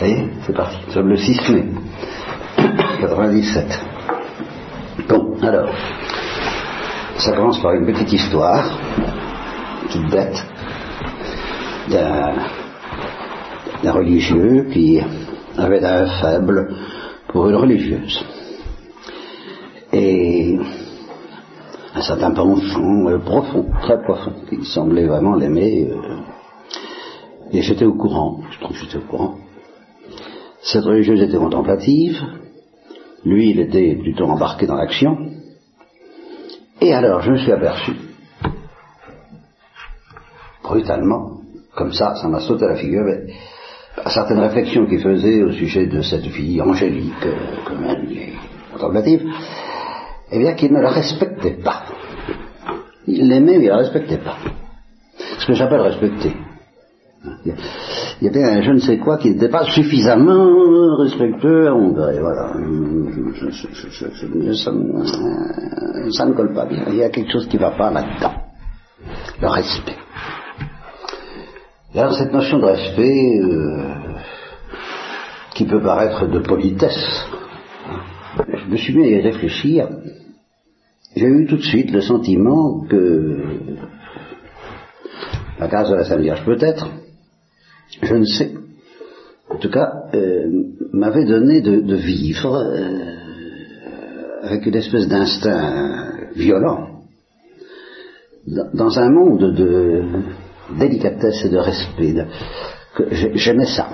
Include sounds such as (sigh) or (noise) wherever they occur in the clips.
Voyez, c'est parti. Nous sommes le 6 mai 97. Bon, alors, ça commence par une petite histoire, toute bête, d'un religieux qui avait un faible pour une religieuse. Et un certain penchant euh, profond, très profond, qui semblait vraiment l'aimer. Euh, et j'étais au courant, je trouve que j'étais au courant. Cette religieuse était contemplative, lui il était plutôt embarqué dans l'action. Et alors je me suis aperçu, brutalement, comme ça, ça m'a sauté à la figure, à certaines réflexions qu'il faisait au sujet de cette fille angélique, euh, comme elle est contemplative, eh bien qu'il ne la respectait pas. Il l'aimait, mais il ne la respectait pas. Ce que j'appelle respecter. Il y avait un je ne sais quoi qui n'était pas suffisamment respectueux à Hongrie. Voilà. ça, ne colle pas bien. Il y a quelque chose qui ne va pas là-dedans. Le respect. Alors cette notion de respect, euh, qui peut paraître de politesse, je me suis mis à y réfléchir j'ai eu tout de suite le sentiment que la grâce de la Sainte Vierge peut-être, je ne sais, en tout cas, euh, m'avait donné de, vivre euh, avec une espèce d'instinct violent dans, un monde de délicatesse et de respect. J'aimais ça.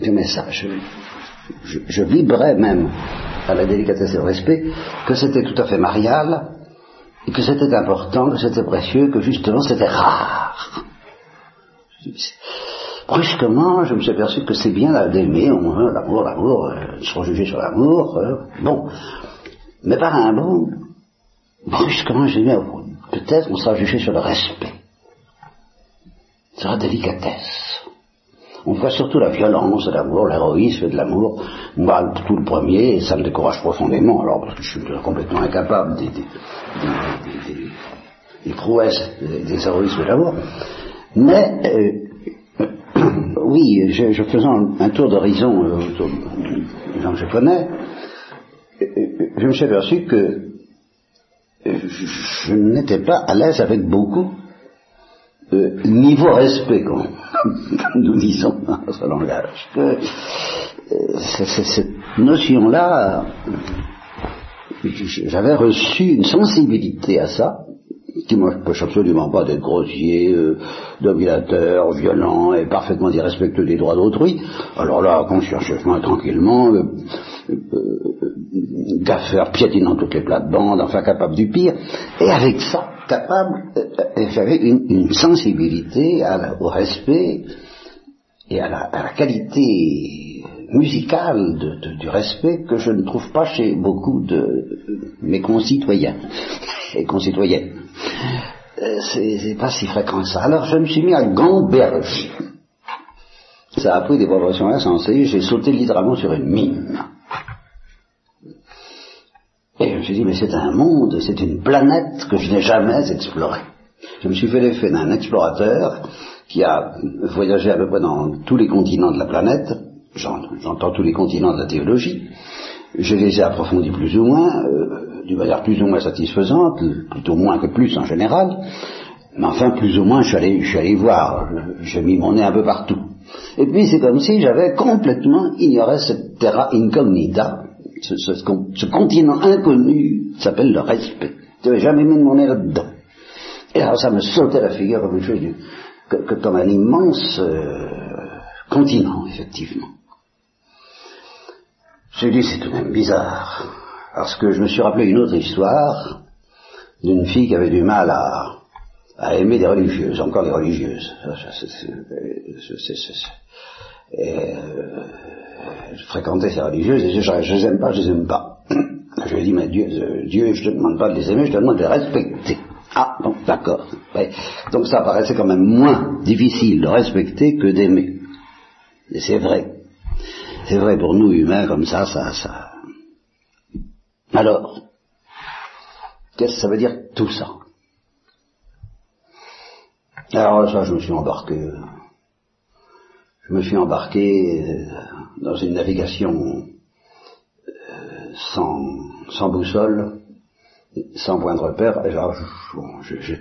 J'aimais ça. je vibrais même à la délicatesse et au respect, que c'était tout à fait marial, et que c'était important, que c'était précieux, que justement c'était rare. Brusquement, je me suis aperçu que c'est bien d'aimer, l'amour, l'amour, euh, ils seront jugés sur l'amour, euh, bon. Mais par un bout, brusquement, j'ai dit, peut-être on sera jugé sur le respect, sur la délicatesse. On voit surtout la violence de l'amour, l'héroïsme de l'amour. Moi, tout le premier, ça me décourage profondément, alors parce que je suis complètement incapable des, prouesses des, héroïsmes de l'amour. Mais, euh, (coughs) oui, je, faisant un, tour d'horizon euh, autour des gens que je connais, euh, je me suis aperçu que je n'étais pas à l'aise avec beaucoup euh, niveau respect, comme (laughs) nous disons dans notre langage. Euh, cette notion-là, j'avais reçu une sensibilité à ça, qui ne absolument pas d'être grossier, euh, dominateur, violent et parfaitement irrespectueux des droits d'autrui. Alors là, consciencieusement tranquillement, euh, euh, piétinant toutes les plates-bandes, enfin capable du pire, et avec ça, capable, euh, euh, j'avais une, sensibilité au respect et à la, qualité musicale du respect que je ne trouve pas chez beaucoup de mes concitoyens (laughs) et concitoyennes. Euh, c'est pas si fréquent que ça. Alors je me suis mis à gamberger. Ça a pris des proportions insensées, j'ai sauté littéralement sur une mine. Et je me suis dit, mais c'est un monde, c'est une planète que je n'ai jamais explorée. Je me suis fait l'effet d'un explorateur qui a voyagé à peu près dans tous les continents de la planète, j'entends tous les continents de la théologie, je les ai approfondis plus ou moins, euh, d'une manière plus ou moins satisfaisante, plutôt moins que plus en général, mais enfin plus ou moins je suis allé, je suis allé voir, j'ai mis mon nez un peu partout. Et puis c'est comme si j'avais complètement ignoré cette terra incognita, ce, continent inconnu s'appelle le respect. Je n'avais jamais mis mon nez là-dedans. Et alors ça me sautait la figure comme, chose comme un immense euh, continent, effectivement. J'ai dit, c'est tout de même bizarre, parce que je me suis rappelé une autre histoire d'une fille qui avait du mal à, aimer des religieuses, encore des religieuses. Je fréquentais ces religieuses et je, je, les aime pas, je les aime pas. Je lui ai dit, mais Dieu, Dieu, je te demande pas de les aimer, je te demande de les respecter. Ah, bon, d'accord. Donc ça paraissait quand même moins difficile de respecter que d'aimer. Et c'est vrai. C'est vrai pour nous humains comme ça, ça, ça. Alors, qu'est-ce que ça veut dire tout ça? Alors ça, je me suis embarqué. Je me suis embarqué euh, dans une navigation sans, sans boussole, sans point de repère.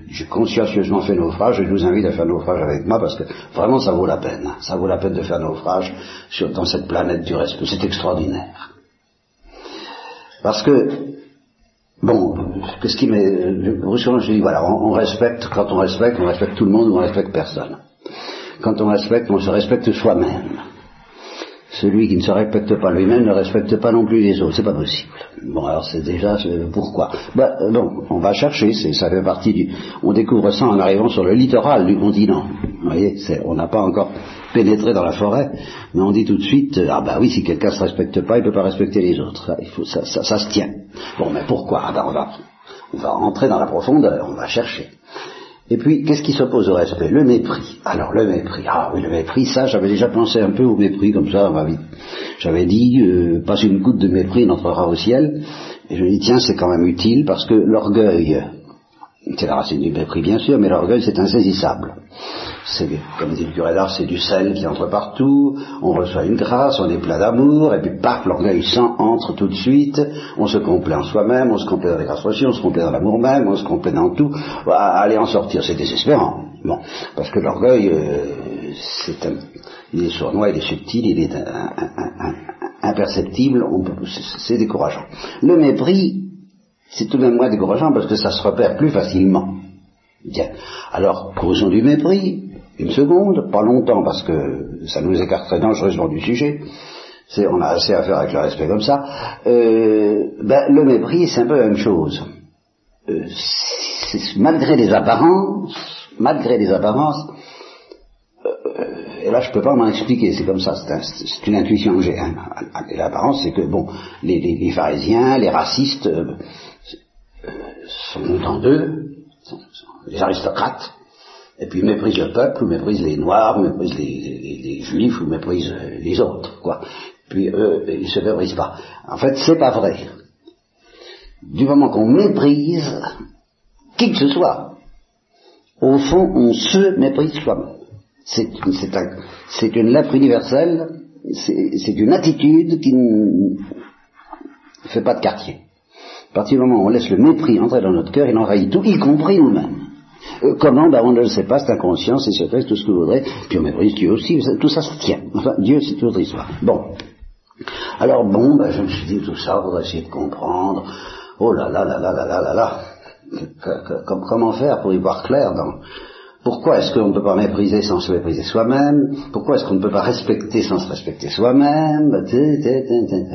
J'ai consciencieusement fait naufrage et je vous invite à faire naufrage avec moi parce que vraiment ça vaut la peine. Ça vaut la peine de faire naufrage sur, dans cette planète du respect. C'est extraordinaire. Parce que, bon, qu'est-ce qui m'est... Je dis, voilà, on, on, respecte, quand on respecte, on respecte tout le monde ou on respecte personne. Quand on respecte, on se respecte soi-même. Celui qui ne se respecte pas lui-même ne respecte pas non plus les autres. C'est pas possible. Bon, alors c'est déjà pourquoi? Bah, bon, on va chercher. Ça fait partie du. On découvre ça en arrivant sur le littoral du continent. Vous voyez, on n'a pas encore pénétré dans la forêt, mais on dit tout de suite ah bah oui, si quelqu'un se respecte pas, il peut pas respecter les autres. Ça, se tient. Bon, mais pourquoi? Ah ben, on va, on va rentrer dans la profondeur. On va chercher. Et puis, qu'est-ce qui s'oppose au respect? Le mépris. Alors, le mépris. Ah oui, le mépris, ça, j'avais déjà pensé un peu au mépris, comme ça, ma vie. J'avais dit, euh, pas une goutte de mépris n'entrera au ciel. Et je me dis, tiens, c'est quand même utile, parce que l'orgueil, c'est la racine du mépris, bien sûr, mais l'orgueil, c'est insaisissable. Comme dit le curé d'art, c'est du sel qui entre partout, on reçoit une grâce, on est plein d'amour, et puis paf, l'orgueil sans entre tout de suite, on se complaît en soi-même, on se complaît dans les grâces reçues, on se complaît dans l'amour même, on se complaît dans tout, aller en sortir, c'est désespérant. Bon, parce que l'orgueil, euh, c'est un, il est sournois, il est subtil, il est imperceptible, c'est décourageant. Le mépris, c'est tout de même moins décourageant parce que ça se repère plus facilement. Bien. Alors, causons du mépris, une seconde, pas longtemps parce que ça nous écarterait dangereusement du sujet. C'est, on a assez à faire avec le respect comme ça. Euh, ben, le mépris, c'est un peu la même chose. Euh, malgré les apparences, malgré les apparences, euh, et là je peux pas m'en expliquer, c'est comme ça, c'est, une intuition que j'ai. Hein. L'apparence, c'est que bon, les, les, les pharisiens, les racistes, sont contents d'eux, les aristocrates, et puis méprisent le peuple, ou méprisent les noirs, ou méprisent les, juifs, ou méprisent les autres, quoi. Puis eux, ils se méprisent pas. En fait, c'est pas vrai. Du moment qu'on méprise qui que ce soit, au fond, on se méprise soi-même. C'est une lettre universelle, c'est une attitude qui ne fait pas de quartier. À partir du moment où on laisse le mépris entrer dans notre cœur, il envahit tout, y compris nous-mêmes. Euh, comment ben, On ne le sait pas, c'est inconscient, c'est secret, tout ce que vous voudrez. Puis on méprise Dieu aussi, tout ça se tient. Enfin, Dieu, c'est toute autre histoire. Bon. Alors bon, ben, je me suis dit tout ça pour essayer de comprendre. Oh là là là là là là là là. Comment faire pour y voir clair dans... Pourquoi est-ce qu'on ne peut pas mépriser sans se mépriser soi-même? Pourquoi est-ce qu'on ne peut pas respecter sans se respecter soi-même?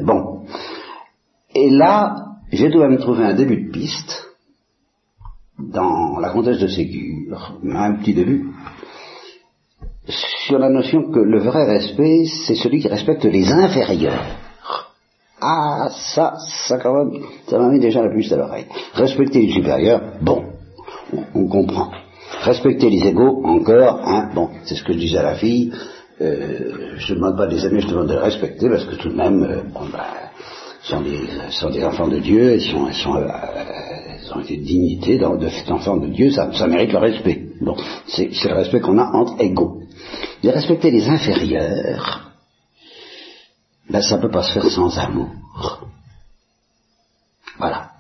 Bon. Et là, j'ai dû me trouver un début de piste dans la comtesse de Ségur, un petit début, sur la notion que le vrai respect, c'est celui qui respecte les inférieurs. Ah, ça, ça quand même, ça m'a mis déjà la puce à l'oreille. Respecter les supérieurs, bon, on, comprend. Respecter les égaux, encore, hein, bon, c'est ce que je disais à la fille, euh, je ne demande pas des amis, je demande de les respecter, parce que tout de même, euh, bon, ben, sont des, sont des enfants de Dieu, ils, sont, sont, euh, ont une dignité d'enfants de, de Dieu, ça, mérite le respect. Bon, c'est le respect qu'on a entre égaux. De respecter les inférieurs, ben ça ne peut pas se faire sans amour. Voilà.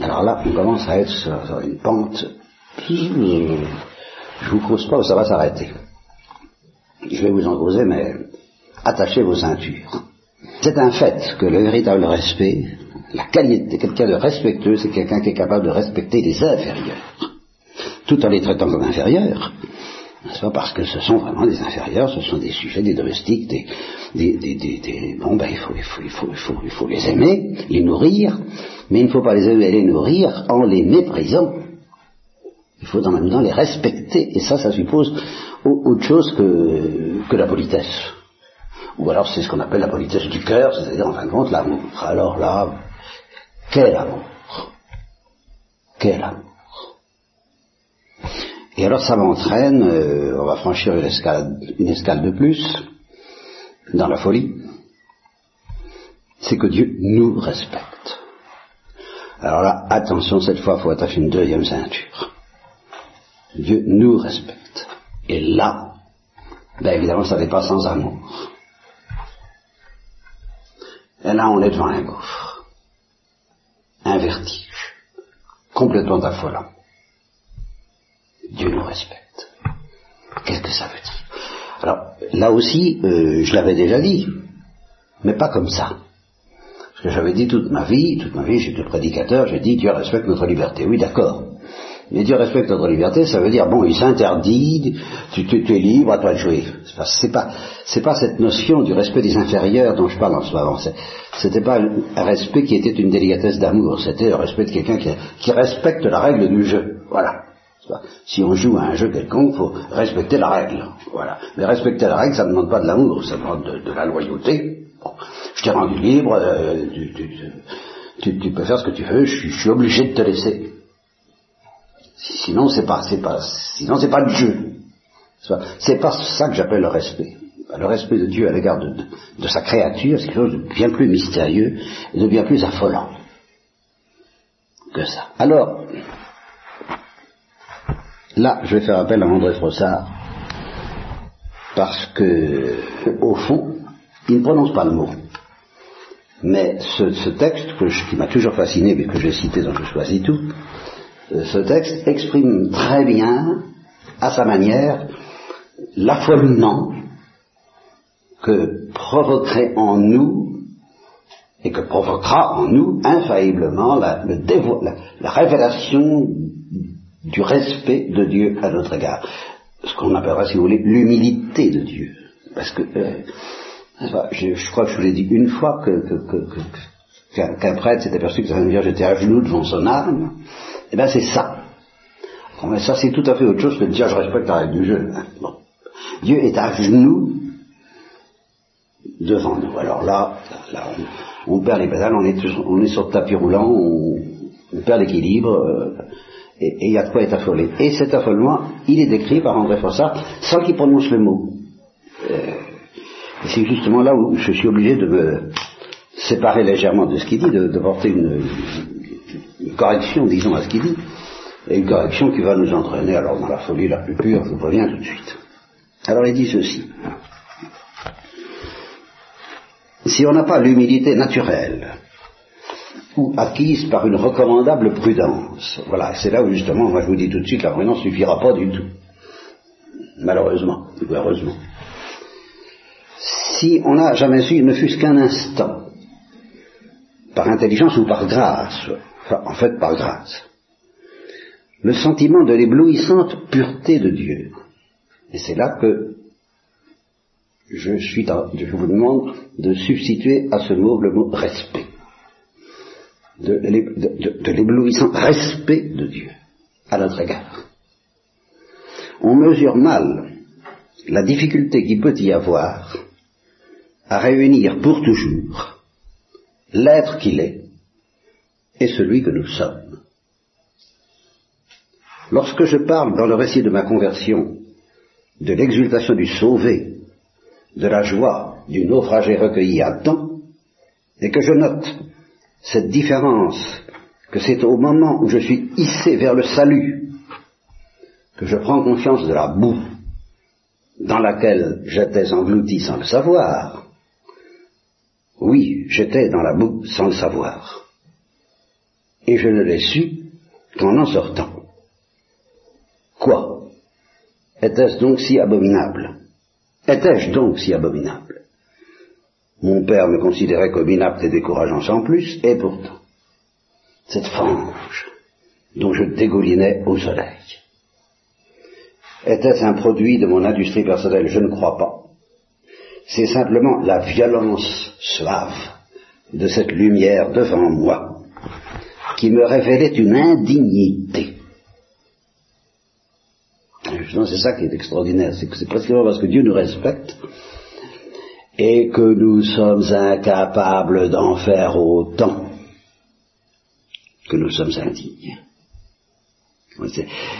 Alors là, on commence à être sur, une pente. Je vous cause pas où ça va s'arrêter. Je vais vous en causer, mais attachez vos ceintures. C'est un fait que le véritable respect, la qualité de quelqu'un de respectueux, c'est quelqu'un qui est capable de respecter les inférieurs, tout en les traitant comme inférieurs. Pas parce que ce sont vraiment des inférieurs, ce sont des sujets, des domestiques, des, bon ben il faut, il faut, il faut, il faut, il faut les aimer, les nourrir, mais il ne faut pas les aimer et les nourrir en les méprisant. Il faut en même temps les respecter, et ça, ça suppose autre chose que, que la politesse. Ou alors c'est ce qu'on appelle la politesse du cœur, c'est-à-dire en fin de compte l'amour. Alors là, quel amour Quel amour Et alors ça m'entraîne, euh, on va franchir une escale, de plus, dans la folie, c'est que Dieu nous respecte. Alors là, attention, cette fois, il faut attacher une deuxième ceinture. Dieu nous respecte. Et là, ben évidemment, ça n'est pas sans amour. Et là, on est devant un gouffre, un vertige, complètement affolant. Dieu nous respecte. Qu'est-ce que ça veut dire? Alors, là aussi, euh, je l'avais déjà dit, mais pas comme ça. Parce que j'avais dit toute ma vie, toute ma vie, j'étais prédicateur, j'ai dit Dieu respecte notre liberté. Oui, d'accord. Mais Dieu respecte notre liberté, ça veut dire, bon, il s'interdit, tu, es libre, à toi de jouer. C'est pas, pas cette notion du respect des inférieurs dont je parle en ce moment. C'était pas un respect qui était une délicatesse d'amour, c'était le respect de quelqu'un qui, respecte la règle du jeu. Voilà. Si on joue à un jeu quelconque, il faut respecter la règle. Voilà. Mais respecter la règle, ça ne demande pas de l'amour, ça demande de, la loyauté. je t'ai rendu libre, euh, tu, peux faire ce que tu veux, je suis obligé de te laisser. Sinon, c'est pas, c'est pas, sinon c'est pas le. C'est pas ça que j'appelle le respect. Le respect de Dieu à l'égard de, sa créature, c'est quelque chose de bien plus mystérieux et de bien plus affolant que ça. Alors, là, je vais faire appel à André Frossard, parce que, au fond, il ne prononce pas le mot. Mais ce, texte, qui m'a toujours fasciné, mais que j'ai cité dans Je choisis tout, ce texte exprime très bien, à sa manière, l'affolement que provoquerait en nous et que provoquera en nous infailliblement la, révélation du respect de Dieu à notre égard. Ce qu'on appellera, si vous voulez, l'humilité de Dieu. Parce que, euh, je, crois que je vous l'ai dit une fois qu'un prêtre s'est aperçu que sa Vierge était à genoux devant son âme, eh bien, c'est ça. ça, c'est tout à fait autre chose que de dire je respecte la règle du jeu. Dieu est à genoux devant nous. Alors là, on, perd les pédales, on est, sur le tapis roulant, on, perd l'équilibre, euh, et il y a de quoi être affolé. Et cet affolement, il est décrit par André Fossard sans qu'il prononce le mot. Euh, c'est justement là où je suis obligé de me séparer légèrement de ce qu'il dit, de porter une, correction, disons, à ce qu'il dit, et une correction qui va nous entraîner alors dans la folie la plus pure, je vous préviens tout de suite. Alors il dit ceci. Si on n'a pas l'humilité naturelle, ou acquise par une recommandable prudence, voilà, c'est là où justement, moi je vous dis tout de suite, la prudence ne suffira pas du tout. Malheureusement, ou heureusement. Si on n'a jamais su, ne fût-ce qu'un instant, par intelligence ou par grâce, en fait par grâce, le sentiment de l'éblouissante pureté de Dieu. Et c'est là que je, suis vous demande de substituer à ce mot le mot respect. De, de l'éblouissant respect de Dieu à notre égard. On mesure mal la difficulté qu'il peut y avoir à réunir pour toujours l'être qu'il est et celui que nous sommes. Lorsque je parle dans le récit de ma conversion de l'exultation du sauvé, de la joie du naufragé recueilli à temps, et que je note cette différence, que c'est au moment où je suis hissé vers le salut que je prends conscience de la boue dans laquelle j'étais englouti sans le savoir. Oui, j'étais dans la boue sans le savoir et je ne l'ai su qu'en en sortant. Quoi? Était-ce donc si abominable? Étais-je donc si abominable? Mon père me considérait comme inapte et décourageant sans plus, et pourtant, cette fange dont je dégoulinais au soleil, était-ce un produit de mon industrie personnelle Je ne crois pas. C'est simplement la violence suave de cette lumière devant moi qui me révélait une indignité. C'est ça qui est extraordinaire, c'est que c'est précisément parce que Dieu nous respecte et que nous sommes incapables d'en faire autant que nous sommes indignes.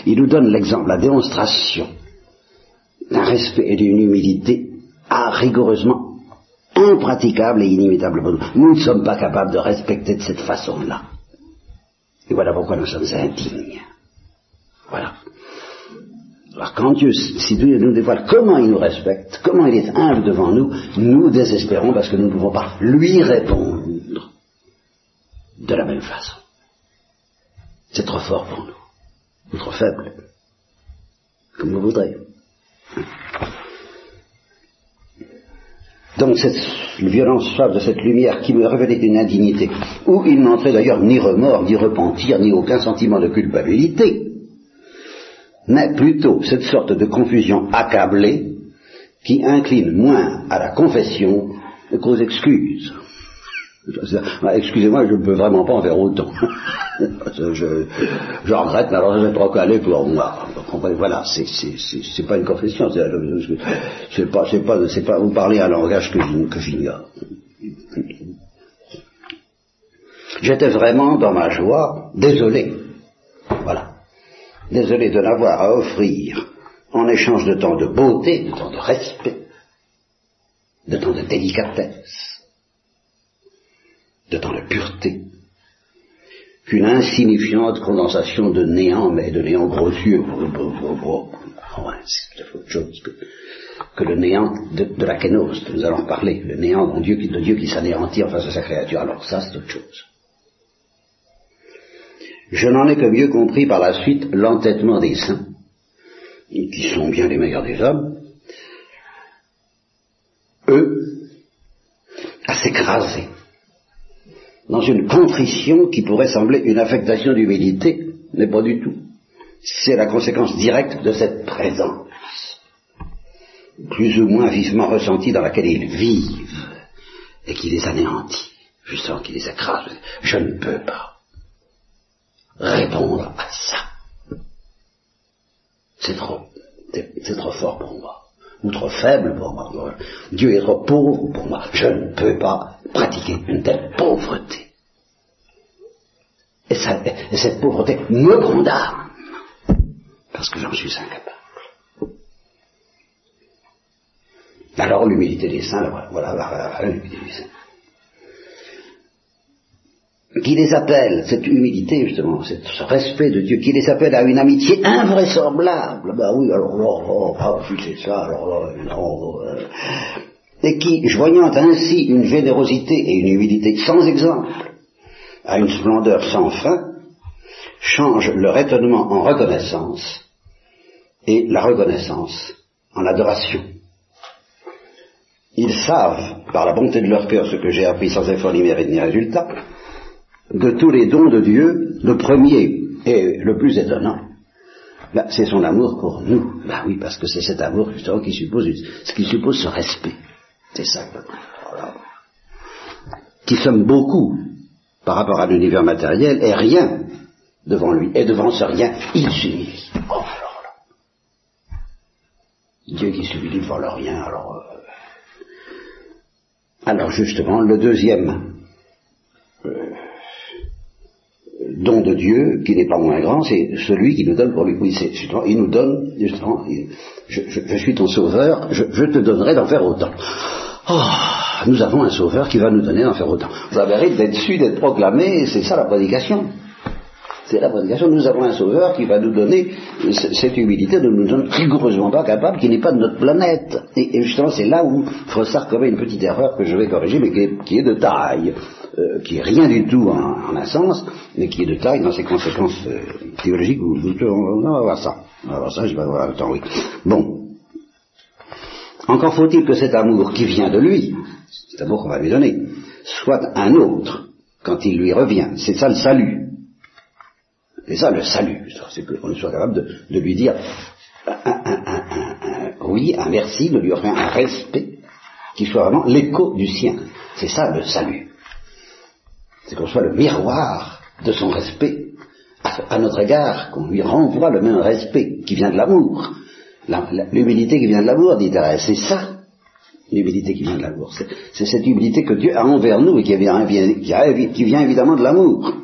Il nous donne l'exemple, la démonstration d'un respect et d'une humilité à rigoureusement impraticable et inimitable Nous ne sommes pas capables de respecter de cette façon-là. Et voilà pourquoi nous sommes indignes. Voilà. Alors quand Dieu, si Dieu nous dévoile comment il nous respecte, comment il est humble devant nous, nous désespérons parce que nous ne pouvons pas lui répondre de la même façon. C'est trop fort pour nous, ou trop faible, comme vous voudrez. Donc cette violence suave de cette lumière qui me révélait une indignité, où il n'entrait d'ailleurs ni remords, ni repentir, ni aucun sentiment de culpabilité, mais plutôt cette sorte de confusion accablée qui incline moins à la confession qu'aux excuses. Excusez-moi, je ne peux vraiment pas en faire autant. (laughs) je, je, regrette, mais alors j'ai trop calé pour moi. Voilà, c'est pas une confession, c'est pas, pas, pas, vous parlez un langage que j'ignore. J'étais vraiment dans ma joie, désolé. Voilà. Désolé de n'avoir à offrir en échange de temps de beauté, de temps de respect, de temps de délicatesse, de temps de pureté, qu'une insignifiante condensation de néant, mais de néant grossier, c'est autre chose que, le néant de, la kénose, nous allons parler, le néant de Dieu, de Dieu qui s'anéantit en face de sa créature. Alors ça, c'est autre chose. Je n'en ai que mieux compris par la suite l'entêtement des saints, qui sont bien les meilleurs des hommes, eux, à s'écraser dans une contrition qui pourrait sembler une affectation d'humilité, mais pas du tout. C'est la conséquence directe de cette présence, plus ou moins vivement ressentie dans laquelle ils vivent, et qui les anéantit. Je sens qu'il les écrase. Je ne peux pas répondre à ça. C'est trop, c'est trop fort pour moi, trop faible pour moi. Dieu est trop pauvre pour moi. Je ne peux pas pratiquer une telle pauvreté. Et, cette pauvreté me condamne, parce que j'en suis incapable. Alors l'humilité des saints, voilà, voilà l'humilité des saints qui les appelle, cette humilité justement, ce respect de Dieu, qui les appelle à une amitié invraisemblable. Ben oui, alors là, oh, c'est ça, alors là, non. Euh, et qui, voyant ainsi une générosité et une humilité sans exemple, à une splendeur sans fin, change leur étonnement en reconnaissance et la reconnaissance en adoration. Ils savent, par la bonté de leur cœur, ce que j'ai appris sans effort ni mérite ni résultat, de tous les dons de Dieu, le premier et le plus étonnant, ben, c'est son amour pour nous. Ben oui, parce que c'est cet amour justement qui suppose, ce qui suppose ce respect. C'est ça. Qui sommes beaucoup par rapport à l'univers matériel et rien devant lui. Et devant ce rien, il s'humilie. Oh. Dieu qui s'humilie devant le rien, alors. Euh, alors justement, le deuxième don de Dieu, qui n'est pas moins grand, c'est celui qui nous donne pour lui. Oui, il nous donne, justement, je, suis ton sauveur, je, te donnerai d'en faire autant. Oh, nous avons un sauveur qui va nous donner d'en faire autant. Ça mérite d'être su, d'être proclamé, c'est ça la prédication. C'est la prédication. Nous avons un sauveur qui va nous donner cette humilité de nous donner rigoureusement pas capable, qui n'est pas de notre planète. Et, justement, c'est là où Frossard commet une petite erreur que je vais corriger, mais qui est de taille. Euh, qui est rien du tout en, un sens, mais qui est de taille dans ses conséquences euh, théologiques. on, va voir ça. On va voir ça, je vais voir le temps, oui. Bon. Encore faut-il que cet amour qui vient de lui, cet amour qu'on va lui donner, soit un autre quand il lui revient. C'est ça le salut. C'est ça le salut. C'est qu'on soit capable de, lui dire un, oui, un merci, de lui offrir un respect qui soit vraiment l'écho du sien. C'est ça le salut c'est qu'on soit le miroir de son respect à, notre égard, qu'on lui renvoie le même respect qui vient de l'amour. L'humilité qui vient de l'amour, dit Thérèse, c'est ça, l'humilité qui vient de l'amour. C'est cette humilité que Dieu a envers nous et qui vient, qui vient évidemment de l'amour.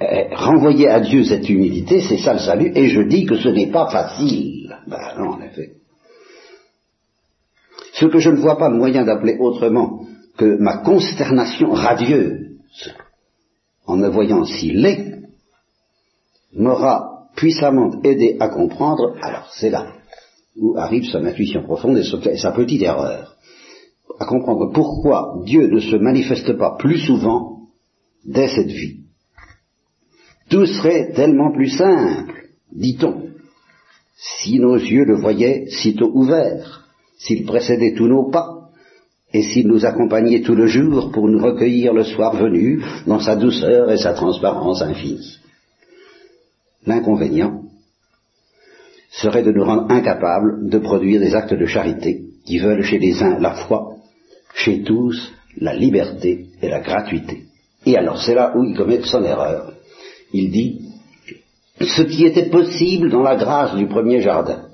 Eh, renvoyer à Dieu cette humilité, c'est ça le salut, et je dis que ce n'est pas facile. Ben non, en effet. Ce que je ne vois pas moyen d'appeler autrement que ma consternation radieuse en me voyant si laid m'aura puissamment aidé à comprendre, alors c'est là où arrive son intuition profonde et sa petite erreur, à comprendre pourquoi Dieu ne se manifeste pas plus souvent dès cette vie. Tout serait tellement plus simple, dit-on, si nos yeux le voyaient sitôt ouvert, s'il précédait tous nos pas, et s'il nous accompagnait tout le jour pour nous recueillir le soir venu dans sa douceur et sa transparence infinie. L'inconvénient serait de nous rendre incapables de produire des actes de charité qui veulent chez les uns la foi, chez tous la liberté et la gratuité. Et alors c'est là où il commet son erreur. Il dit ce qui était possible dans la grâce du premier jardin.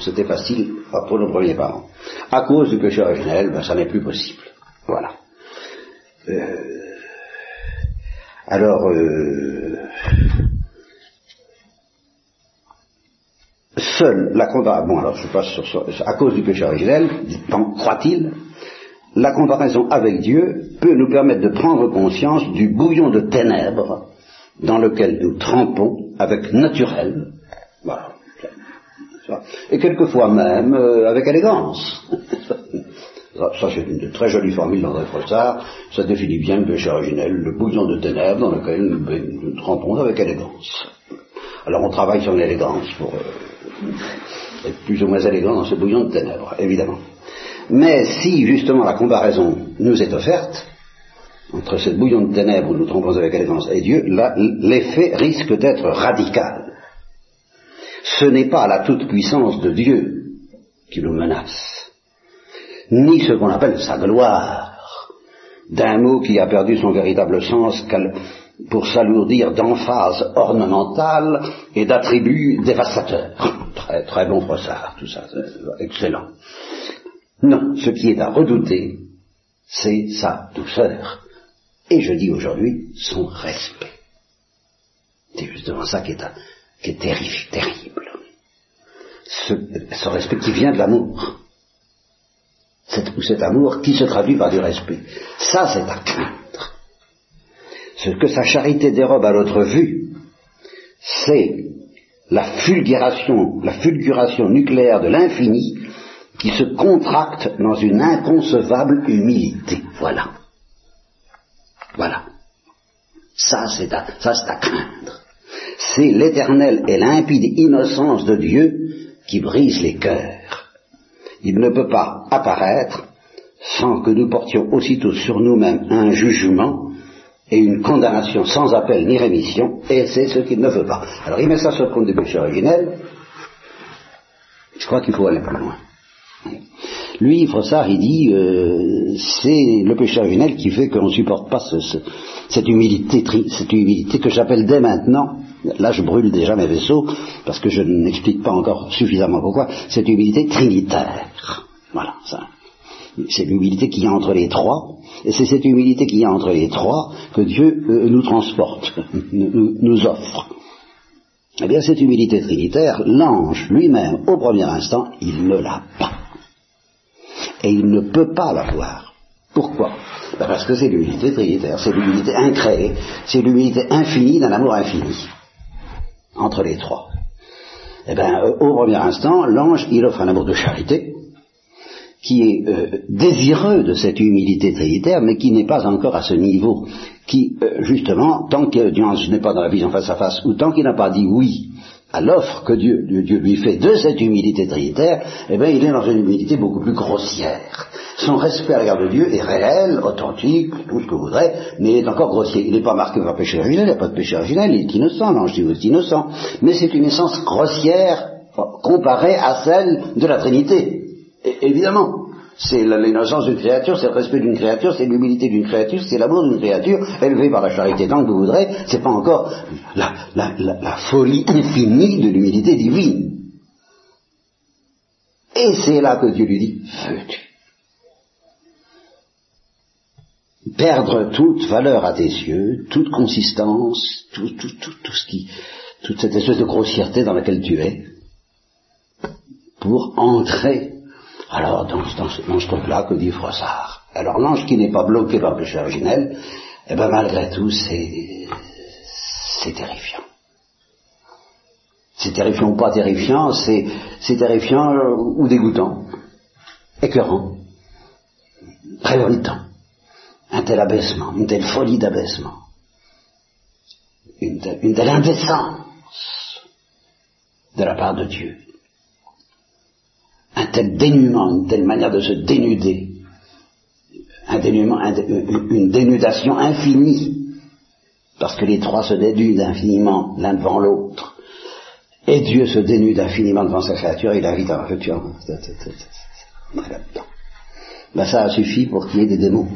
C'était facile pour nos premiers parents. À cause du péché originel, ben, ça n'est plus possible. Voilà. Euh, alors, euh, seule la comparaison, bon alors je passe sur, à cause du péché originel, croit-il, la comparaison avec Dieu peut nous permettre de prendre conscience du bouillon de ténèbres dans lequel nous trempons avec naturel, voilà, et quelquefois même euh, avec élégance. (laughs) ça, c'est une très jolie formule d'André Frossard, ça définit bien le péché originel, le bouillon de ténèbres dans lequel nous, nous trempons avec élégance. Alors on travaille sur l'élégance pour euh, être plus ou moins élégant dans ce bouillon de ténèbres, évidemment. Mais si justement la comparaison nous est offerte, entre ce bouillon de ténèbres où nous trompons avec élégance et Dieu, l'effet risque d'être radical. Ce n'est pas la toute-puissance de Dieu qui nous menace, ni ce qu'on appelle sa gloire, d'un mot qui a perdu son véritable sens pour s'alourdir d'emphase ornementale et d'attributs dévastateurs. Très, très bon brossard, tout ça, excellent. Non, ce qui est à redouter, c'est sa douceur. Et je dis aujourd'hui, son respect. C'est justement ça qui est, qui est terrible, terrible. Ce, respect qui vient de l'amour. ou cet amour qui se traduit par du respect. Ça, c'est à craindre. Ce que sa charité dérobe à notre vue, c'est la fulguration, la fulguration nucléaire de l'infini qui se contracte dans une inconcevable humilité. Voilà. Voilà. Ça, c'est à, ça, c'est à craindre. C'est l'éternelle et limpide innocence de Dieu qui brise les cœurs. Il ne peut pas apparaître sans que nous portions aussitôt sur nous-mêmes un jugement et une condamnation sans appel ni rémission, et c'est ce qu'il ne veut pas. Alors il met ça sur le compte du péché originel, je crois qu'il faut aller plus loin. Lui, Frossard, il dit, euh, c'est le péché originel qui fait qu'on ne supporte pas cette, humilité, cette humilité que j'appelle dès maintenant, là je brûle déjà mes vaisseaux, parce que je n'explique pas encore suffisamment pourquoi, cette humilité trinitaire. Voilà, ça. C'est l'humilité qu'il y a entre les trois, et c'est cette humilité qu'il y a entre les trois que Dieu euh, nous transporte, (laughs) nous, offre. Eh bien, cette humilité trinitaire, l'ange lui-même, au premier instant, il ne l'a pas et il ne peut pas l'avoir. Pourquoi? Ben Parce que c'est l'unité trinitaire, c'est l'unité incréée, c'est l'unité infinie d'un amour infini entre les trois. Eh bien, euh, au premier instant, l'ange, il offre un amour de charité, qui est euh, désireux de cette humilité trinitaire, mais qui n'est pas encore à ce niveau, qui, euh, justement, tant que Dieu n'est pas dans la vision face à face, ou tant qu'il n'a pas dit oui à l'offre que Dieu, lui fait de cette humilité trinitaire, eh bien, il est dans une humilité beaucoup plus grossière. Son respect à l'égard de Dieu est réel, authentique, tout ce que vous voudrez, mais il est encore grossier. Il n'est pas marqué par péché originel, il n'y a pas de péché originel, il est innocent, l'ange est innocent. Mais c'est une essence grossière comparée à celle de la Trinité. évidemment, c'est l'innocence d'une créature, c'est le respect d'une créature, c'est l'humilité d'une créature, c'est l'amour d'une créature, élevée par la charité tant que vous voudrez, c'est pas encore la, folie infinie de l'humilité divine. Et c'est là que Dieu lui dit, veux-tu perdre toute valeur à tes yeux, toute consistance, tout, tout, tout, tout ce qui, toute cette espèce de grossièreté dans laquelle tu es, pour entrer alors, dans, ce truc-là, que dit Froissart Alors, l'ange qui n'est pas bloqué par le péché originel, eh bien, malgré tout, c'est, c'est terrifiant. C'est terrifiant ou pas terrifiant, c'est, terrifiant ou dégoûtant, écœurant, révoltant. Un tel abaissement, une telle folie d'abaissement, une telle indécence de la part de Dieu un tel dénuement, une telle manière de se dénuder, un dénuement, une dénudation infinie, parce que les trois se dénudent infiniment l'un devant l'autre, et Dieu se dénude infiniment devant sa créature, et la vie dans la future. Ben, ça a suffi pour qu'il y ait des démons.